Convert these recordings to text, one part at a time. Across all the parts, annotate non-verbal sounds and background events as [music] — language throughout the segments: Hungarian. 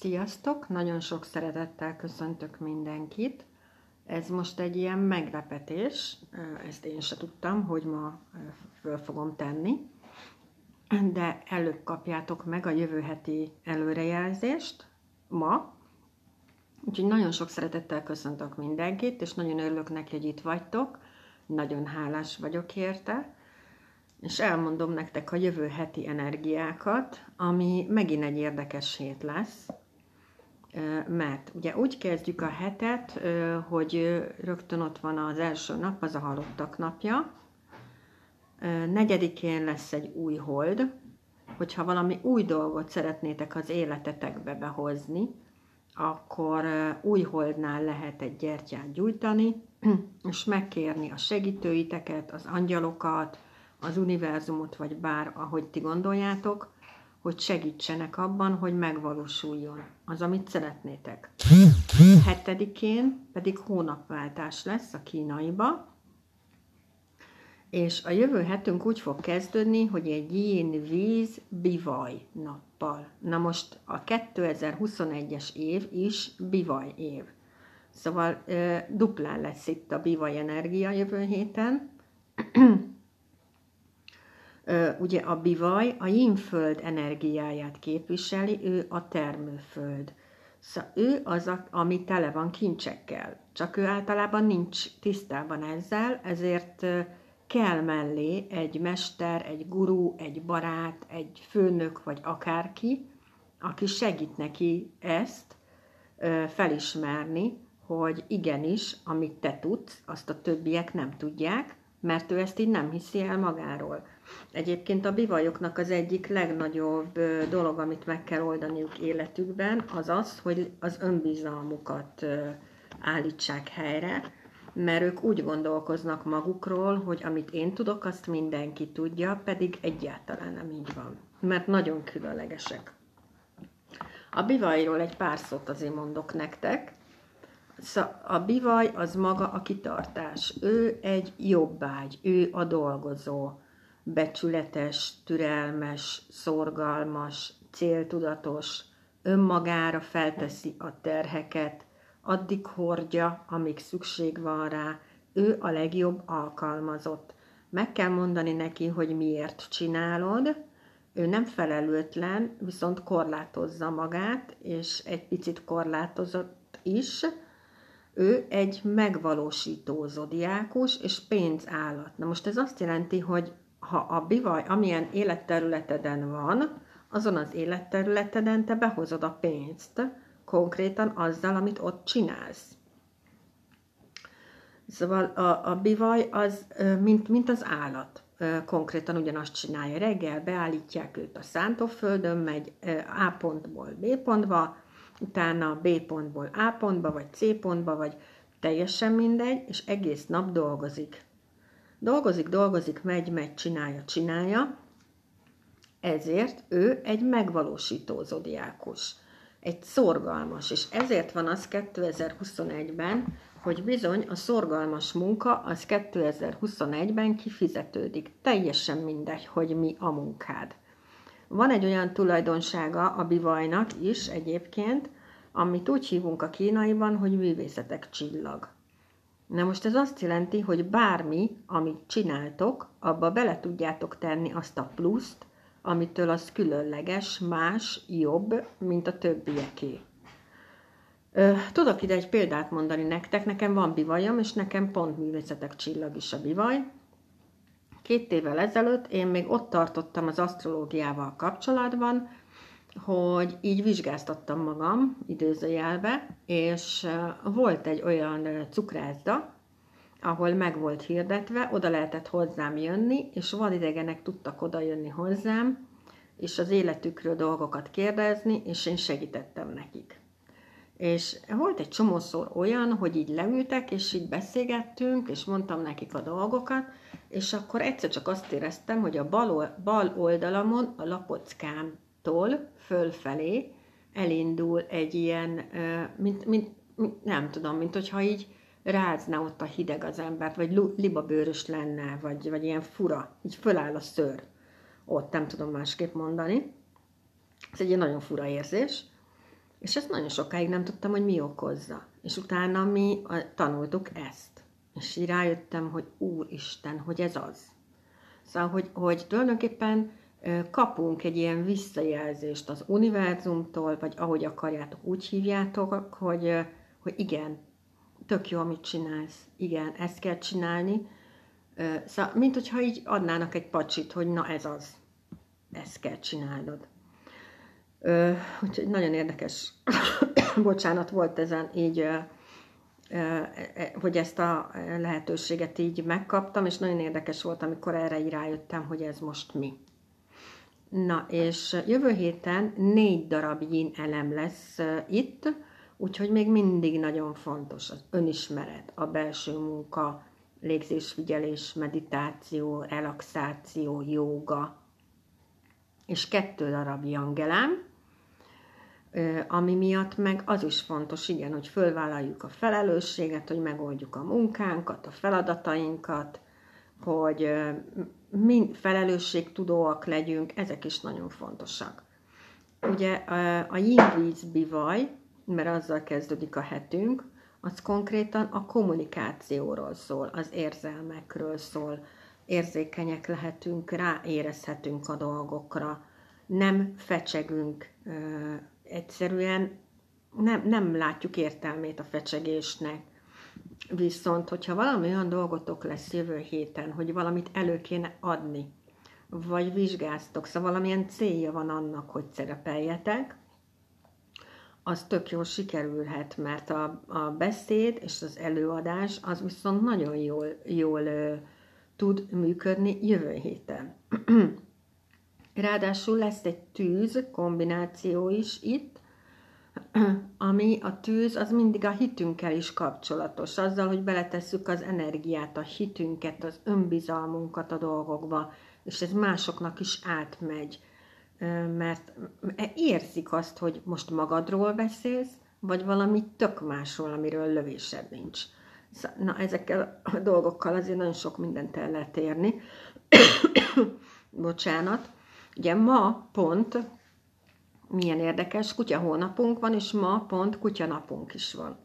Sziasztok! Nagyon sok szeretettel köszöntök mindenkit. Ez most egy ilyen meglepetés, ezt én se tudtam, hogy ma föl fogom tenni, de előbb kapjátok meg a jövő heti előrejelzést ma. Úgyhogy nagyon sok szeretettel köszöntök mindenkit, és nagyon örülök neki, hogy itt vagytok. Nagyon hálás vagyok érte és elmondom nektek a jövő heti energiákat, ami megint egy érdekes hét lesz, mert ugye úgy kezdjük a hetet, hogy rögtön ott van az első nap, az a halottak napja, negyedikén lesz egy új hold, hogyha valami új dolgot szeretnétek az életetekbe behozni, akkor új holdnál lehet egy gyertyát gyújtani, [clears throat] és megkérni a segítőiteket, az angyalokat, az univerzumot, vagy bár ahogy ti gondoljátok, hogy segítsenek abban, hogy megvalósuljon az, amit szeretnétek. Hetedikén pedig hónapváltás lesz a kínaiba, és a jövő hetünk úgy fog kezdődni, hogy egy yin víz bivaj nappal. Na most a 2021-es év is bivaj év. Szóval duplán lesz itt a bivaj energia jövő héten, ugye a bivaj a jínföld energiáját képviseli, ő a termőföld. Szóval ő az, ami tele van kincsekkel. Csak ő általában nincs tisztában ezzel, ezért kell mellé egy mester, egy gurú, egy barát, egy főnök vagy akárki, aki segít neki ezt felismerni, hogy igenis, amit te tudsz, azt a többiek nem tudják, mert ő ezt így nem hiszi el magáról. Egyébként a bivajoknak az egyik legnagyobb dolog, amit meg kell oldaniuk életükben, az az, hogy az önbizalmukat állítsák helyre, mert ők úgy gondolkoznak magukról, hogy amit én tudok, azt mindenki tudja, pedig egyáltalán nem így van, mert nagyon különlegesek. A bivajról egy pár szót azért mondok nektek. A bivaj az maga a kitartás. Ő egy jobbágy, ő a dolgozó becsületes, türelmes, szorgalmas, céltudatos, önmagára felteszi a terheket, addig hordja, amíg szükség van rá, ő a legjobb alkalmazott. Meg kell mondani neki, hogy miért csinálod, ő nem felelőtlen, viszont korlátozza magát, és egy picit korlátozott is. Ő egy megvalósító zodiákus és pénzállat. Na most ez azt jelenti, hogy ha a bivaj amilyen életterületeden van, azon az életterületeden te behozod a pénzt, konkrétan azzal, amit ott csinálsz. Szóval a, a bivaj az, mint, mint az állat, konkrétan ugyanazt csinálja. Reggel beállítják őt a szántóföldön, megy A pontból B pontba, utána B pontból A pontba, vagy C pontba, vagy teljesen mindegy, és egész nap dolgozik. Dolgozik, dolgozik, megy, megy, csinálja, csinálja, ezért ő egy megvalósító zodiákus, egy szorgalmas, és ezért van az 2021-ben, hogy bizony a szorgalmas munka az 2021-ben kifizetődik. Teljesen mindegy, hogy mi a munkád. Van egy olyan tulajdonsága a bivajnak is egyébként, amit úgy hívunk a kínaiban, hogy művészetek csillag. Na most ez azt jelenti, hogy bármi, amit csináltok, abba bele tudjátok tenni azt a pluszt, amitől az különleges, más, jobb, mint a többieké. Tudok ide egy példát mondani nektek, nekem van bivajom, és nekem pont művészetek csillag is a bivaj. Két évvel ezelőtt én még ott tartottam az asztrológiával kapcsolatban, hogy így vizsgáztattam magam időzőjelbe, és volt egy olyan cukrászda, ahol meg volt hirdetve, oda lehetett hozzám jönni, és vadidegenek tudtak oda jönni hozzám, és az életükről dolgokat kérdezni, és én segítettem nekik. És volt egy csomószor olyan, hogy így leültek, és így beszélgettünk, és mondtam nekik a dolgokat, és akkor egyszer csak azt éreztem, hogy a bal, oldalamon a lapockámtól fölfelé elindul egy ilyen, mint, mint, mint nem tudom, mint hogyha így rázna ott a hideg az embert, vagy libabőrös lenne, vagy, vagy ilyen fura, így föláll a szőr. Ott nem tudom másképp mondani. Ez egy ilyen nagyon fura érzés. És ezt nagyon sokáig nem tudtam, hogy mi okozza. És utána mi tanultuk ezt. És így rájöttem, hogy Úristen, hogy ez az. Szóval, hogy, hogy tulajdonképpen kapunk egy ilyen visszajelzést az univerzumtól, vagy ahogy akarjátok, úgy hívjátok, hogy, hogy igen, tök jó, amit csinálsz, igen, ezt kell csinálni. Szóval, mint hogyha így adnának egy pacsit, hogy na ez az, ezt kell csinálnod. Úgyhogy nagyon érdekes, [coughs] bocsánat, volt ezen így, hogy ezt a lehetőséget így megkaptam, és nagyon érdekes volt, amikor erre így rájöttem, hogy ez most mi. Na, és jövő héten négy darab yin elem lesz itt, úgyhogy még mindig nagyon fontos az önismeret, a belső munka, légzésfigyelés, meditáció, relaxáció, jóga, és kettő darab jangelám, ami miatt meg az is fontos, igen, hogy fölvállaljuk a felelősséget, hogy megoldjuk a munkánkat, a feladatainkat, hogy mind felelősségtudóak legyünk, ezek is nagyon fontosak. Ugye a yin bivaj, mert azzal kezdődik a hetünk, az konkrétan a kommunikációról szól, az érzelmekről szól, érzékenyek lehetünk, ráérezhetünk a dolgokra, nem fecsegünk, egyszerűen nem, nem látjuk értelmét a fecsegésnek, Viszont, hogyha valami olyan dolgotok lesz jövő héten, hogy valamit elő kéne adni, vagy vizsgáztok, szóval valamilyen célja van annak, hogy szerepeljetek, az tök jól sikerülhet, mert a, a beszéd és az előadás az viszont nagyon jól, jól ö, tud működni jövő héten. [clears throat] Ráadásul lesz egy tűz kombináció is itt, [clears throat] ami a tűz, az mindig a hitünkkel is kapcsolatos, azzal, hogy beletesszük az energiát, a hitünket, az önbizalmunkat a dolgokba, és ez másoknak is átmegy, mert érzik azt, hogy most magadról beszélsz, vagy valami tök másról, amiről lövésed nincs. Na, ezekkel a dolgokkal azért nagyon sok mindent el lehet érni. [clears throat] Bocsánat. Ugye ma pont milyen érdekes, kutya hónapunk van, és ma pont kutya napunk is van.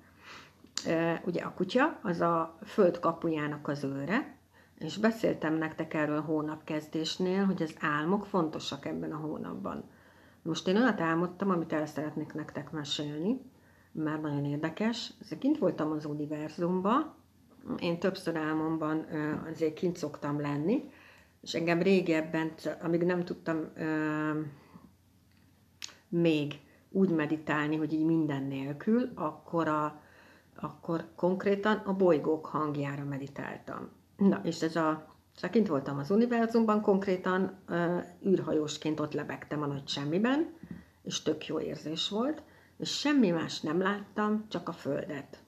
Ugye a kutya az a föld kapujának az őre, és beszéltem nektek erről hónapkezdésnél, hogy az álmok fontosak ebben a hónapban. Most én olyat álmodtam, amit el szeretnék nektek mesélni, mert nagyon érdekes. Ezek kint voltam az univerzumban, én többször álmomban azért kint szoktam lenni, és engem régebben, amíg nem tudtam még úgy meditálni, hogy így minden nélkül, akkor, a, akkor konkrétan a bolygók hangjára meditáltam. Na, és ez a Szóval kint voltam az univerzumban, konkrétan uh, űrhajósként ott lebegtem a nagy semmiben, és tök jó érzés volt, és semmi más nem láttam, csak a Földet.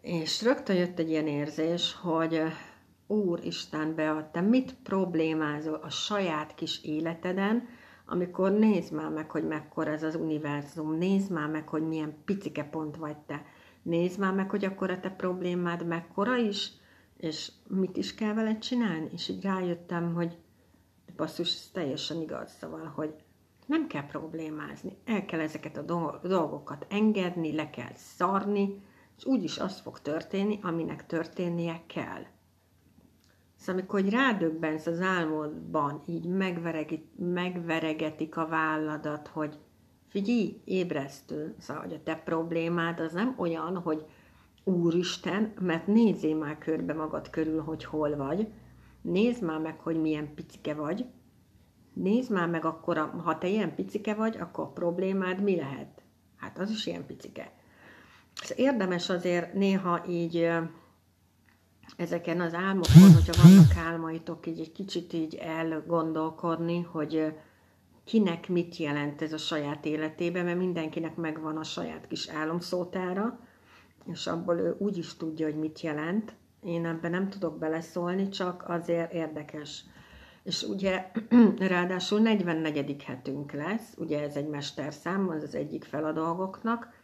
És rögtön jött egy ilyen érzés, hogy Úristen, Bea, te mit problémázol a saját kis életeden, amikor nézd már meg, hogy mekkora ez az univerzum, nézd már meg, hogy milyen picike pont vagy te, nézd már meg, hogy akkor a te problémád mekkora is, és mit is kell vele csinálni, és így rájöttem, hogy basszus, ez teljesen igaz, szóval, hogy nem kell problémázni, el kell ezeket a dolgokat engedni, le kell szarni, és úgyis az fog történni, aminek történnie kell. Szóval amikor hogy rádöbbensz az álmodban, így megveregetik a válladat, hogy figyelj, ébresztő, szóval hogy a te problémád az nem olyan, hogy Úristen, mert nézzél már körbe magad körül, hogy hol vagy, nézd már meg, hogy milyen picike vagy, nézd már meg akkor, ha te ilyen picike vagy, akkor a problémád mi lehet? Hát az is ilyen picike. Ez érdemes azért néha így ezeken az álmokon, hogyha vannak álmaitok, így egy kicsit így elgondolkodni, hogy kinek mit jelent ez a saját életében, mert mindenkinek megvan a saját kis álomszótára, és abból ő úgy is tudja, hogy mit jelent. Én ebben nem tudok beleszólni, csak azért érdekes. És ugye [clears throat] ráadásul 44. hetünk lesz, ugye ez egy mesterszám, az az egyik fel a dolgoknak,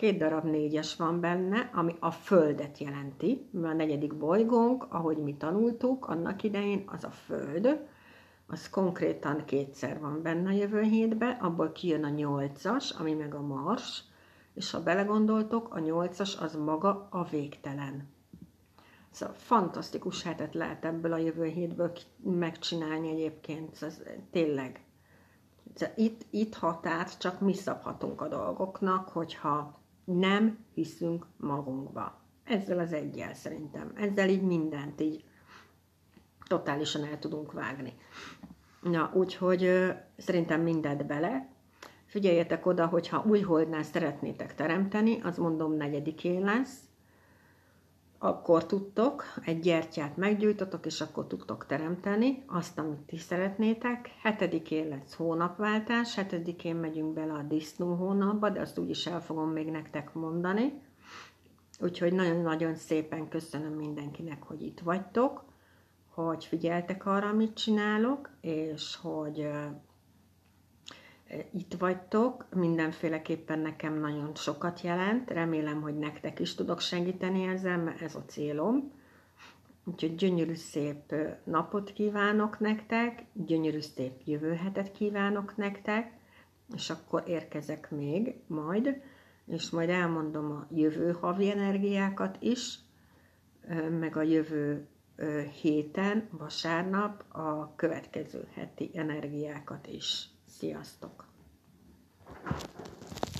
Két darab négyes van benne, ami a Földet jelenti, mert a negyedik bolygónk, ahogy mi tanultuk annak idején, az a Föld. az konkrétan kétszer van benne a jövő hétben, abból kijön a nyolcas, ami meg a mars, és ha belegondoltok, a nyolcas az maga a végtelen. Szóval fantasztikus hetet lehet ebből a jövő hétből megcsinálni egyébként, ez tényleg. Itt, itt határt csak mi szabhatunk a dolgoknak, hogyha nem hiszünk magunkba. Ezzel az egyel szerintem. Ezzel így mindent így totálisan el tudunk vágni. Na, úgyhogy ö, szerintem mindent bele. Figyeljetek oda, hogyha új holdnál szeretnétek teremteni, az mondom negyedikén lesz, akkor tudtok, egy gyertyát meggyújtotok, és akkor tudtok teremteni azt, amit ti szeretnétek. Hetedikén lesz hónapváltás, hetedikén megyünk bele a disznó hónapba, de azt úgyis el fogom még nektek mondani. Úgyhogy nagyon-nagyon szépen köszönöm mindenkinek, hogy itt vagytok, hogy figyeltek arra, amit csinálok, és hogy itt vagytok, mindenféleképpen nekem nagyon sokat jelent, remélem, hogy nektek is tudok segíteni ezzel, mert ez a célom. Úgyhogy gyönyörű szép napot kívánok nektek, gyönyörű szép jövő hetet kívánok nektek, és akkor érkezek még majd, és majd elmondom a jövő havi energiákat is, meg a jövő héten, vasárnap a következő heti energiákat is. Sziasztok!